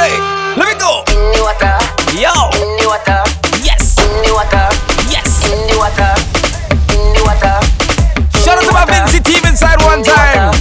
way. Let me go. In the water. Yo. In the water. Yes. In the water. Yes. In the water. In the water. Shout out to my Vinci team inside one time.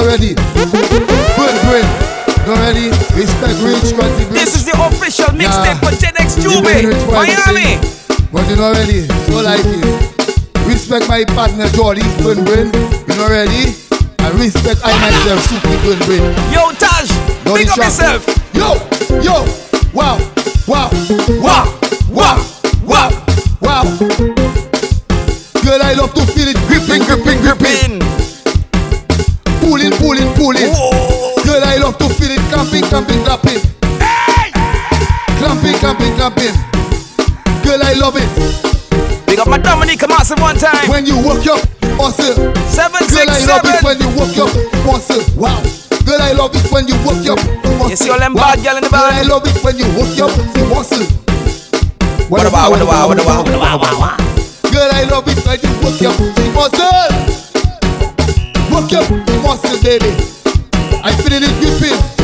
not ready. Good, good. Not ready. Respect rich country rich. This is the official mixtape yeah. for Gen X Miami. But you know, ready. So like it. Respect my partner Jordy Good Brain. You know, ready? I respect I myself, Super Good Brain. Yo, Taj, Don't pick up yourself. Yo, yo, wow, wow, wow, wow, wow, wow. Girl, I love to feel it gripping, gripping, gripping. gripping. kidnapping. Girl, I love it. Big up my Dominique Martin one time. When you walk up, muscle. Seven, Girl, six, I love seven. it when you walk up, muscle. Wow. Girl, I love it when you walk up, muscle. You see all them wow. bad girl in the band. Girl, I love it when you walk up, muscle. What about, what about, what about, what about, what about? Girl, I love it when you walk up, muscle. Walk up, muscle, baby. I feel it dripping.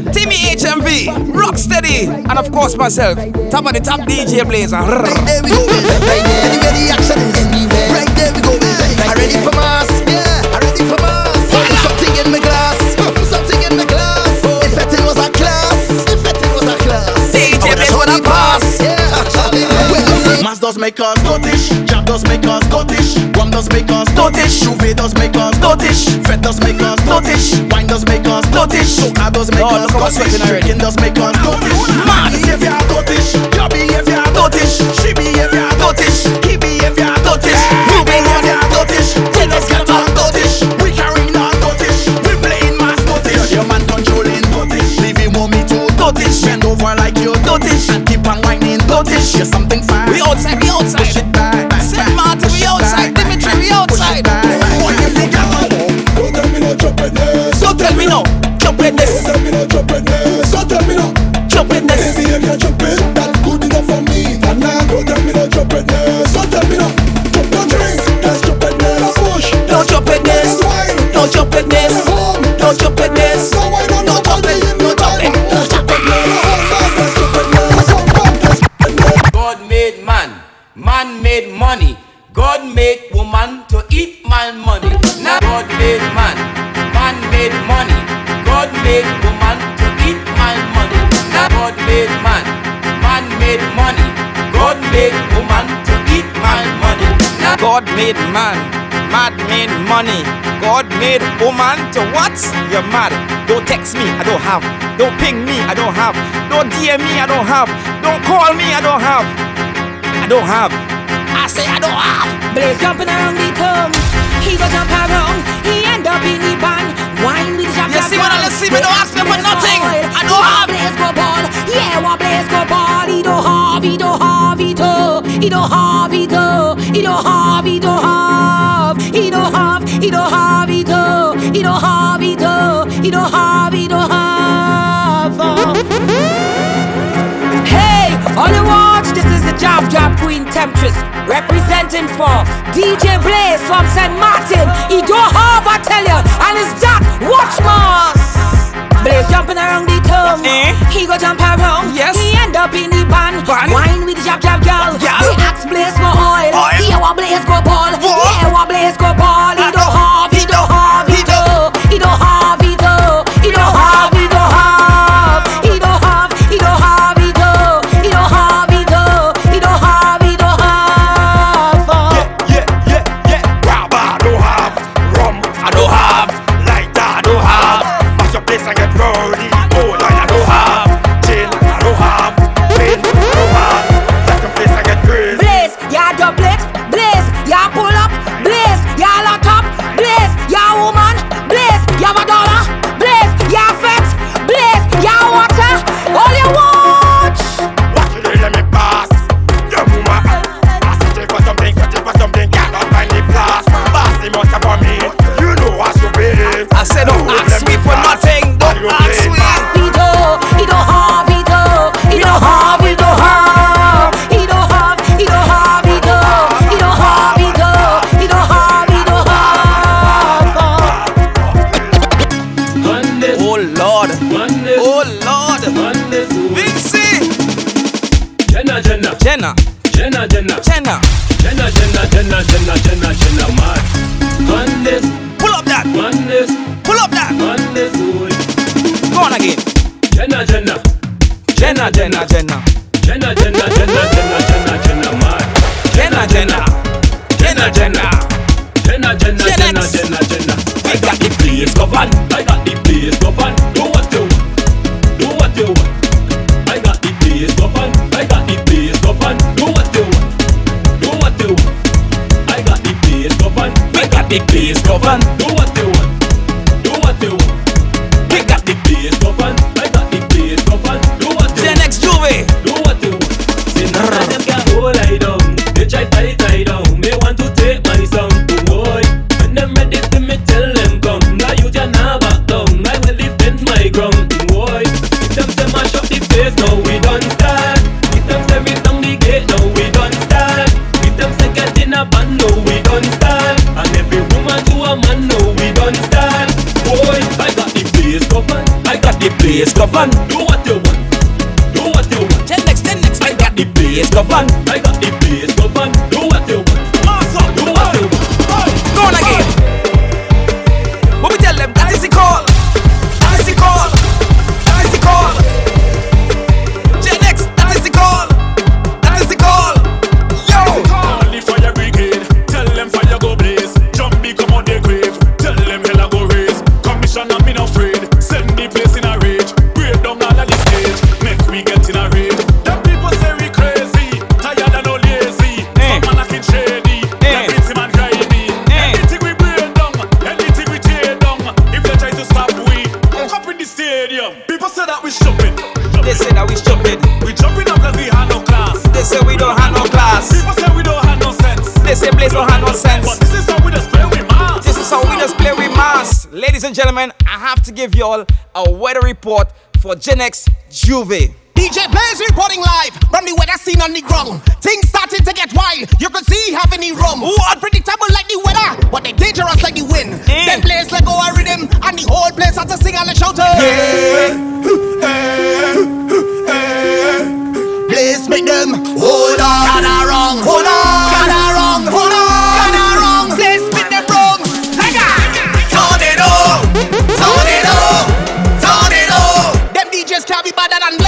Rashad, Timmy HMV, Rocksteady, and of course myself, top of the top DJ Blazer. Right there we go, right there. Anywhere the action is. Right there we go, I ready for mass, yeah. I ready for mass. Put something in my glass, put something in my glass. If it was a class, if it was a class. DJ Blaze with a pass. Yeah, well, Mass does make us Scottish, Jab does make us Scottish, Rum does make us Scottish. Juve does make us Scottish. Fed does make us Scottish, Wine does make us does make Oh, us look how I'm Scottish, sweating already. Drinking does make us Scottish. Money. Now God made man, man made money. God made woman to eat man money. Now God made man, man made money. God made woman to eat man money. Now God made man, man made money. God made woman to what? You're mad. Don't text me, I don't have. Don't ping me, I don't have. Don't DM me, I don't have. Don't call me, I don't have. I don't have. I say I don't have. But Blaze jumping around the tongue. He go jump around. He end up in the band. Wine with jump. You see what I see? Me don't ask me for nothing. I don't have. Go ball. Yeah, go ball. He don't have. He don't have. He don't. He don't have. He don't. He don't have. He don't have. He don't have. He don't have. He don't. He don't have. He don't. He don't have. He don't have. Hey, on the watch, Job Queen Temptress representing for DJ Blaze from St. Martin. He don't have, I tell you, and it's that Watchmas. Blaze jumping around the tongue. Eh? He go jump around. Yes. He end up in the band. Band? Wine with the Job Job girl. Girl. He ask Blaze for oil. Oil? What Blaze go ball. Yeah, what Blaze go to give y'all a weather report for Gen X Juve. DJ Blaze reporting live from the weather scene on the ground. Things starting to get wild. You can see having the rum. Unpredictable like the weather, but they dangerous like the wind. Mm. Then Blaze let go of rhythm, and the whole place has to sing and shout. Yeah. Blaze make them hold on. Hold on. better than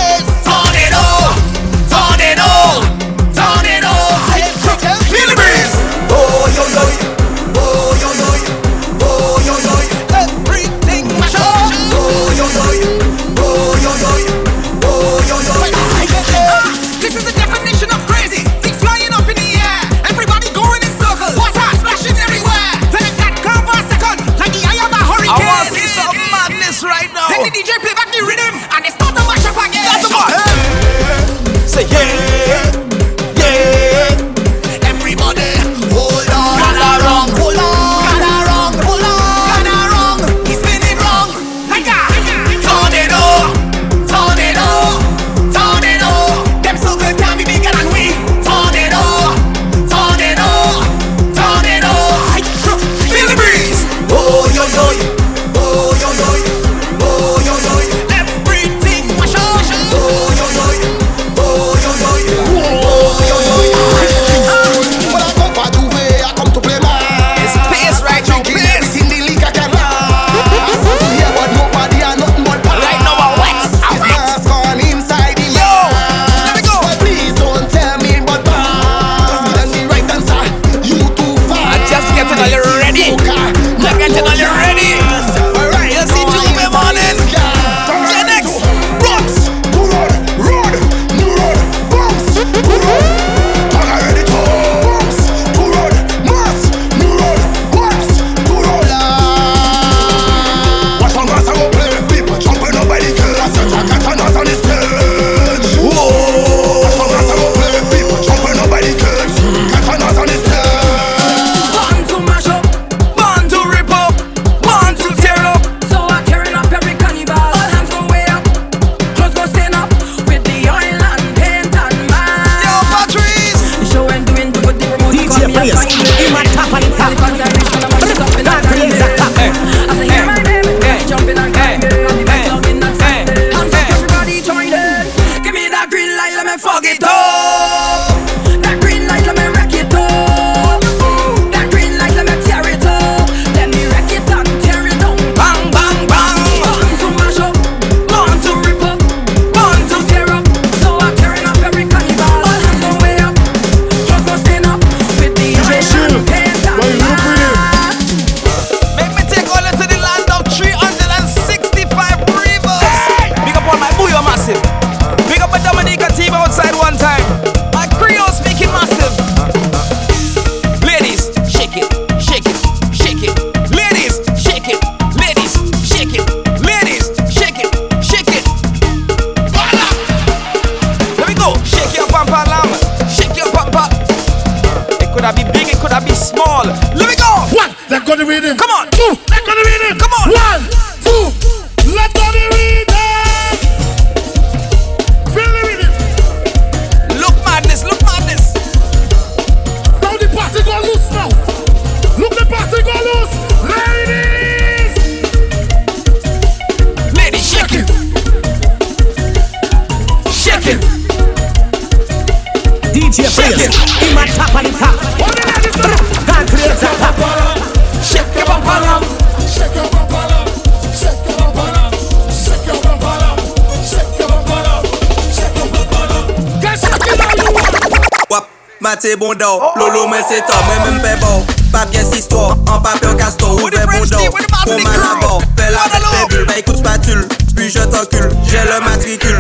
se bon daw Lolo men se ta, men men pe baw Papye s'istwa, an papye kaston Ouve bon daw, pou man abaw la vet pe bul, bay kout spatul Puis je t'encule, j'ai le matricule.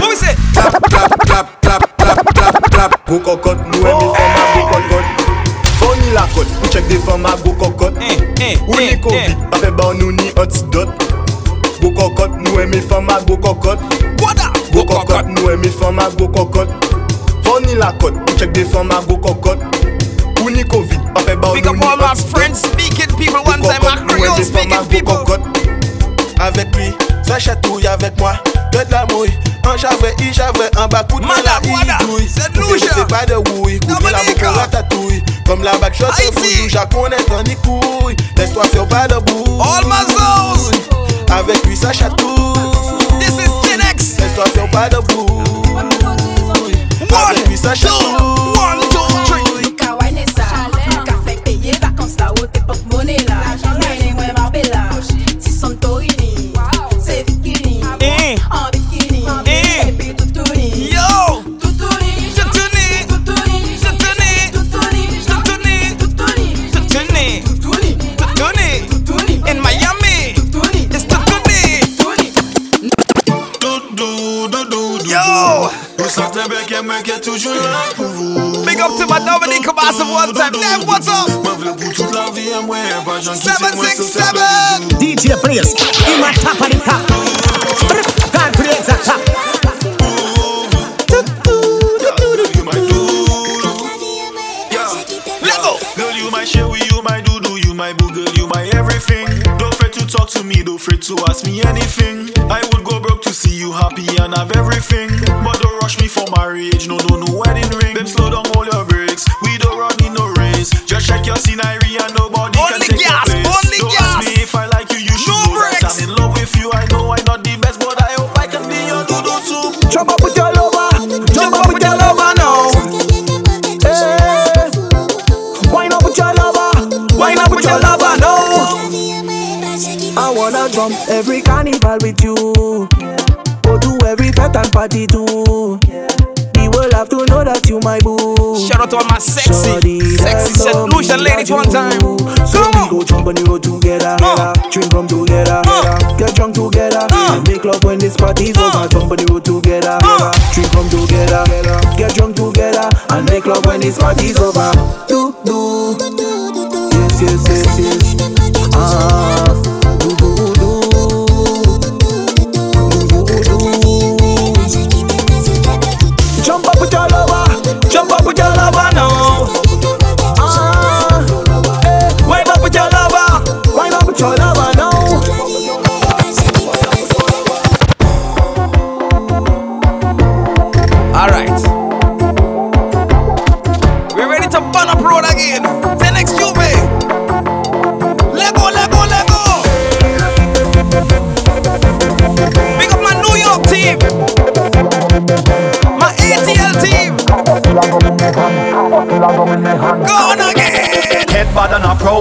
Clap, clap, clap, clap, clap, clap, clap. Gou kokot, nou e mi fèm a kokot la kot, ou chek de fèm a gou kokot Ou ni kovid, pa fe ban nou ni antidot Gou kokot, nou e mi fèm a gou kokot Gou kokot, nou e mi fèm a gou kokot Foni la kote, nou chek de fèm a go cocotte Ou ni covid, pa fè ba Big up ni all my French speaking people one time, my Creole speaking people. Avec lui, ça chatouille avec moi. De la mouille, un javret, il javret, un bas coup de il douille. C'est que C'est pas de wouille, couper la boucle pour la tatouille. Comme la bague, je te fouille, Jacques, on est en couille. Laisse-toi faire pas de boue. All my zones. Avec lui, ça chatouille. This is Gen. Laisse-toi faire pas de boue. One, two, Yo. Vous sentez bien que moi qui est toujours là pour vous. Big up to my Dominique Kabasa one time. Nev, what's up? Moi, v'là pour toute la vie, et moi, pas j'en quitte, moi, ça, c'est 767. DJ Prince. In my top of the top. God creates a top. Girl, you my sherry, you my doodoo, you my boo girl, you my everything. Don't afraid to talk to me, don't afraid to ask me anything. I see you happy and have everything. But don't rush me for marriage, no, no, no wedding ring. Then slow down all your brakes, we don't run in no race. Just check your scenery and nobody can take gas, your place. only don't gas. ask me if I like you, you should know that I'm in love with you. I know I'm not the best, but I hope I can be your doodoo too. Jump up with your lover, jump up with your lover now. Hey. Wine up with your lover, wine up with your lover now. I wanna jump every carnival with you. Every fete and party too. The world have to know that you my boo. Shout out to all my sexy, sexy St. Lucia ladies one time. So we go jump on the road together, uh. drink rum together, uh. get drunk together, uh. and make love when this party's over. Jump on the road together, drink rum together, get drunk together, and make love when this party's over. Do do, yes yes yes yes. Ah, lover, jump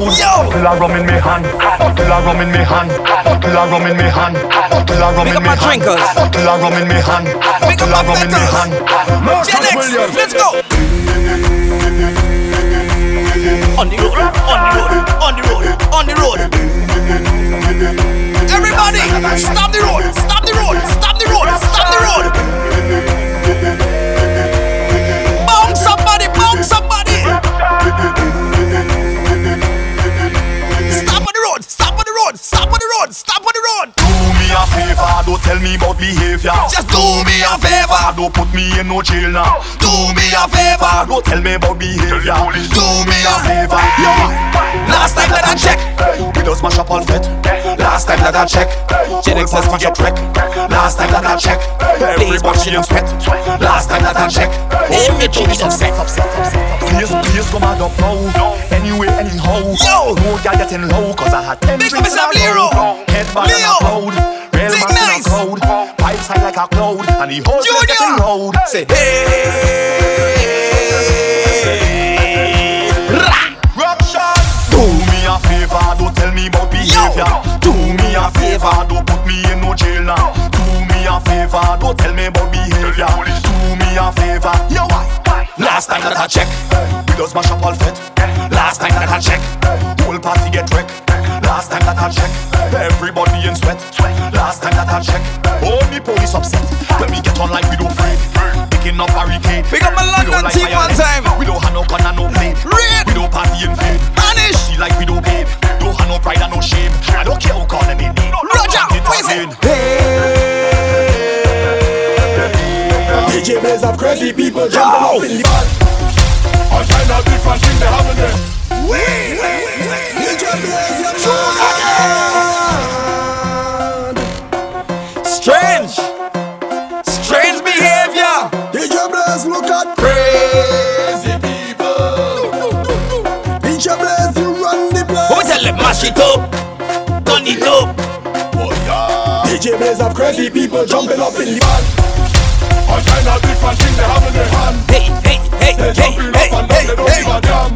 bad and a proud Yo. Till a rum in me hand Till a rum in me hand Till a rum in me hand Till a rum in me my hand. Till a rum in me hand up my rum in me hand Gen X, let's go. On the road, on the road, on the road, on the road. Everybody, stop the road, stop the road, stop the road, stop the road. Bounce somebody, bounce somebody. Tell me about behavior. Just do me a favor. Don't put me in no jail now. Do me a favor. Don't tell me about behavior. Do me a favor. Last time that I check. We just mash up all fet. Last time that I check. Gen X has get wreck. Last time that I check. Everybody in sweat. Last time that I check. Everybody upset. Please, please come out up now. Anyway, anyhow. Yo. No girl getting low, cause I had ten Big up drinks in yourself, a row. Leo. Head and Leo. proud. Real Think mass in a nice. crowd. Like a cloud, and the getting loud. Say hey. Raption. Do me a favor, don't tell me about behavior. Do me a favor, don't put me in no jail now. Do me a favor, don't tell me about behavior. Do me a favor, yo why? Last time that I check, we just mash up all fit. Last time that I check, whole party get wrecked. Last time that I check, everybody in sweat. Last time that I check, only police upset. When we get on like we don't afraid, picking up barricade. Pick up my We don't London like team one time. We don't have no gun and no blade. We don't party in vain. Vanish. See like we don't babe. Don't have no pride and no shame. I don't care who call them in name. Roger, what is it? DJ Blaze of crazy people jumping up in the band. All kind of different things they have in there. DJ Blaze, Blaze of crazy people jumping up in the band. All kind of different things they have in their hand. Hey, hey, hey, They hey, jumping hey, up and down, hey, they don't hey. give a damn.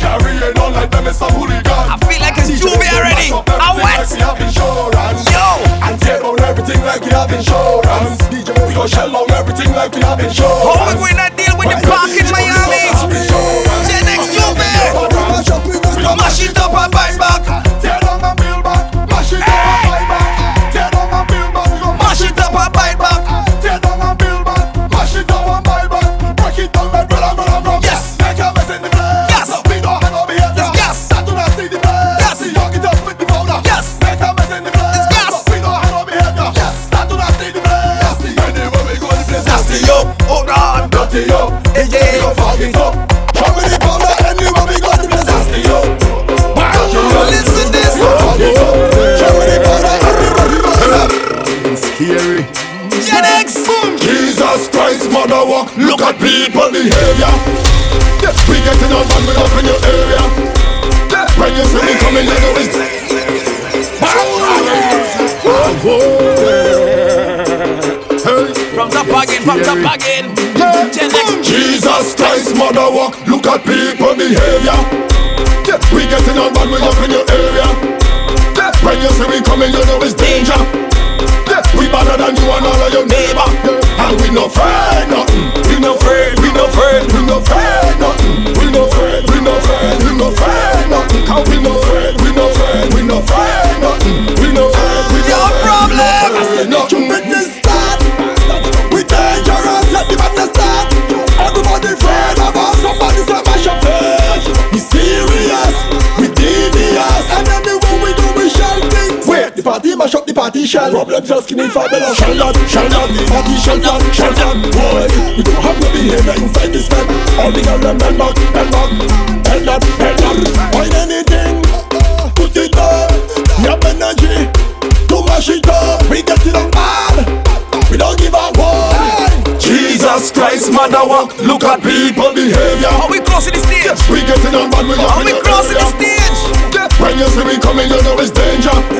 Carrying on like them is some hooligan. I feel like it's Juvie already. I Like we have insurance. Yo. And tear down everything like we have insurance. Um. DJ, we go shell down everything like we have insurance. How we to deal with the park in Miami? Mother walk. Look at people behavior. Yeah, we getting on bad, we up in your area. Yeah, when you see me coming, you know it's danger. Up the party just skinny for better. Shell down, shell the party shell down, shell down. Boy, we don't have no behavior inside this fed. All the girl them bend back, bend back, bend up, bend up. Find anything, put it up. We have energy to mash it up. We get it on bad. We don't give a one. Jesus Christ, mother walk. Look at people behavior. Are we crossing the stage? We getting on bad. We Are up we crossing the stage? When you see me coming, you know it's danger.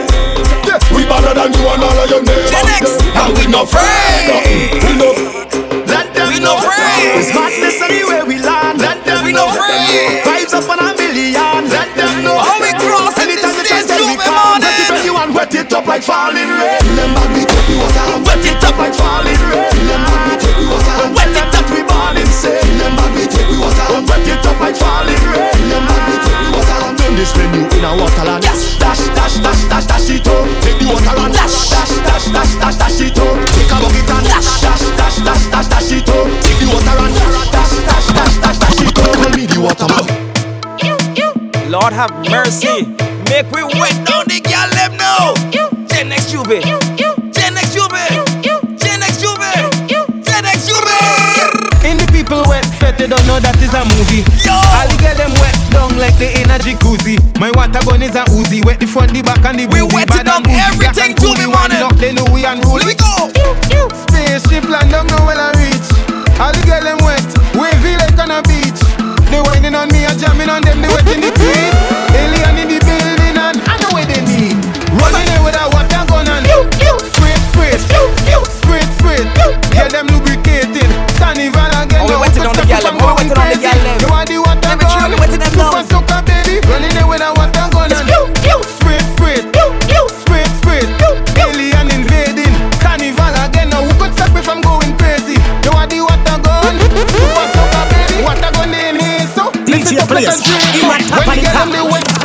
No afraid. We no. Let them We no afraid. It's madness anywhere we land. Let them We no afraid. Vibes up on a million. Let them know. Are we the Anytime you stage, try, tell me Juve come. morning? Let the venue and wet it up like falling rain. Remember we take the water and wet it up like falling rain. Remember we take the water and wet it up we balling say. Remember we take the water and wet it up like falling rain. Remember we take the water and turn this venue in a waterland. Dash, up. Call me the waterman. Lord have mercy. Make we wet down the girl them now. Gen X Juve. Gen X Juve. Gen X Juve. Gen X Juve. In the people wet fet, they don't know that is a movie. Yo! All the girl them wet down like they in a jacuzzi. My water gun is a Uzi, wet the front, the back, and the We booty. wet it Bad up everything black to and me, man. They know we unruly. Let me go. Spaceship land don't know on me, I jamming on them, they wetting the teeth. Alien in the building and I know they need. Running there with a water gun and them get. Oh, we the. You want the face. When you get on the wet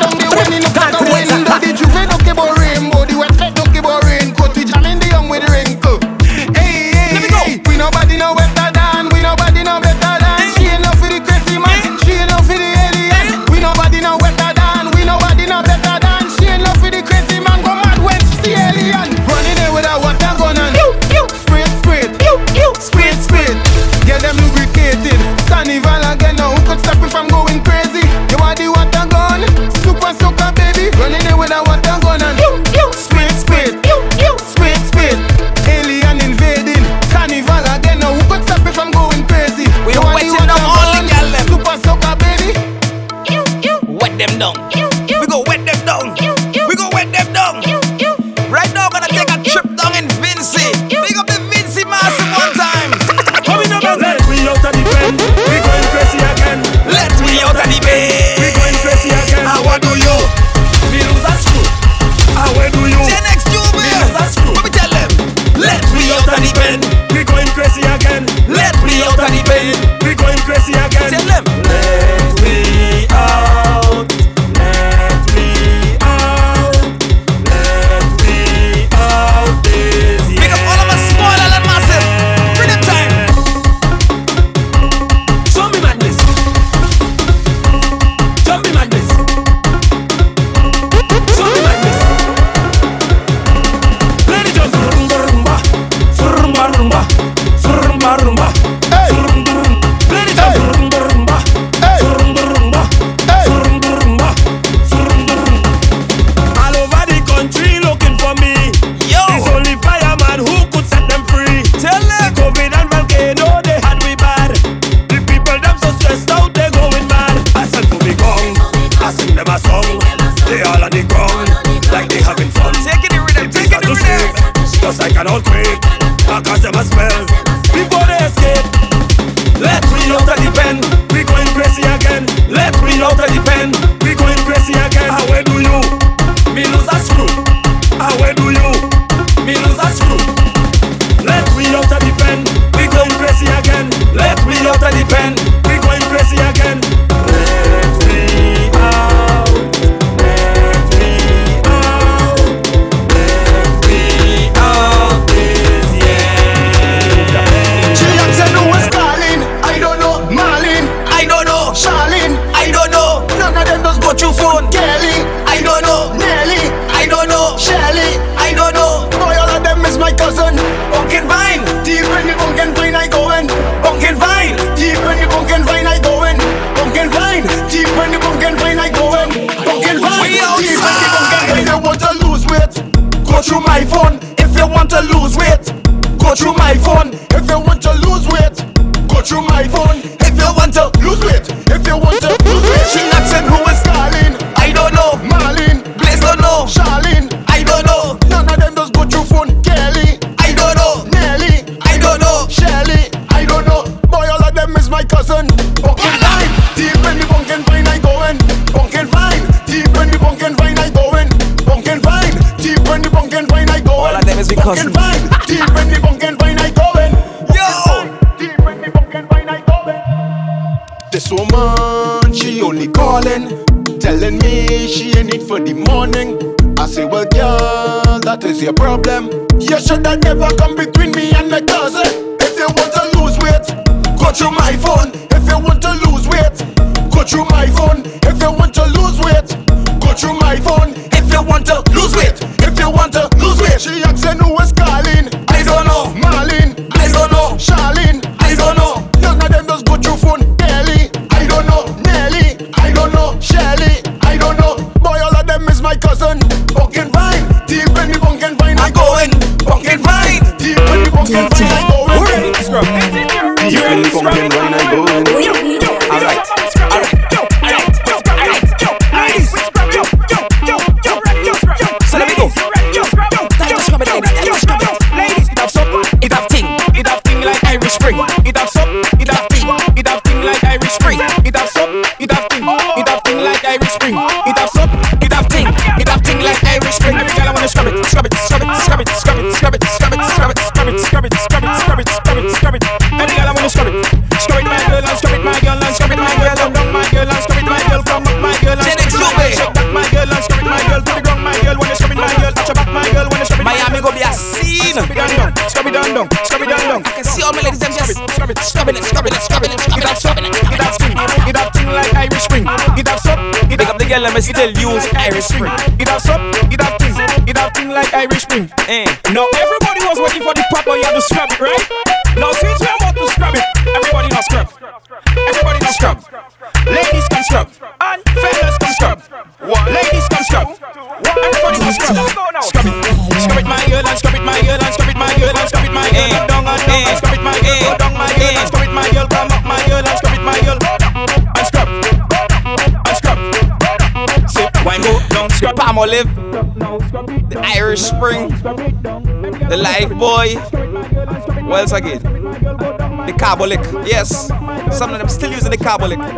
morning. I say, well, girl, that is your problem. You should have never come between me and my cousin. If you want to lose weight, go through my phone. If you want to lose weight, go through my phone. Let me still use Irish Spring. It have sup, it have thing, it have thing like Irish Spring. Eh. Now everybody was waiting for the where you had to scrub it, right? Now since we're about to scrub it, everybody now scrub. Everybody now scrub. Ladies can scrub. And fellas can scrub. What ladies can scrub. Everybody now scrub. Scrub it scrub. Olive. The Irish Spring. The Lifebuoy. What else again? The Carbolic. Yes. Some of them still using the Carbolic. My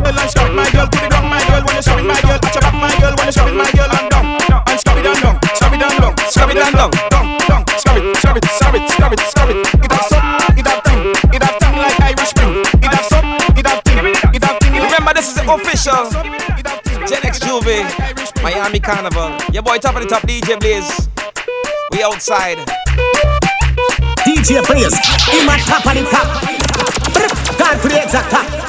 girl to the ground, my girl. When you scrub it, my girl. Touch my girl. When you scrub it, my girl. And down. And scrub it down, down. Scrub it down, down. Scrub it down, down. Down, down. Scrub it, scrub it, scrub it, scrub it, scrub it. It have sup, it have thing. It have thing like Irish Spring. It have sup, it have thing. It have thing. Remember, this is the official Gen X J'ouvert Miami Carnival. Your boy top of the top, DJ Blaze. We outside. DJ Blaze, in my top of the top. God for the exact top.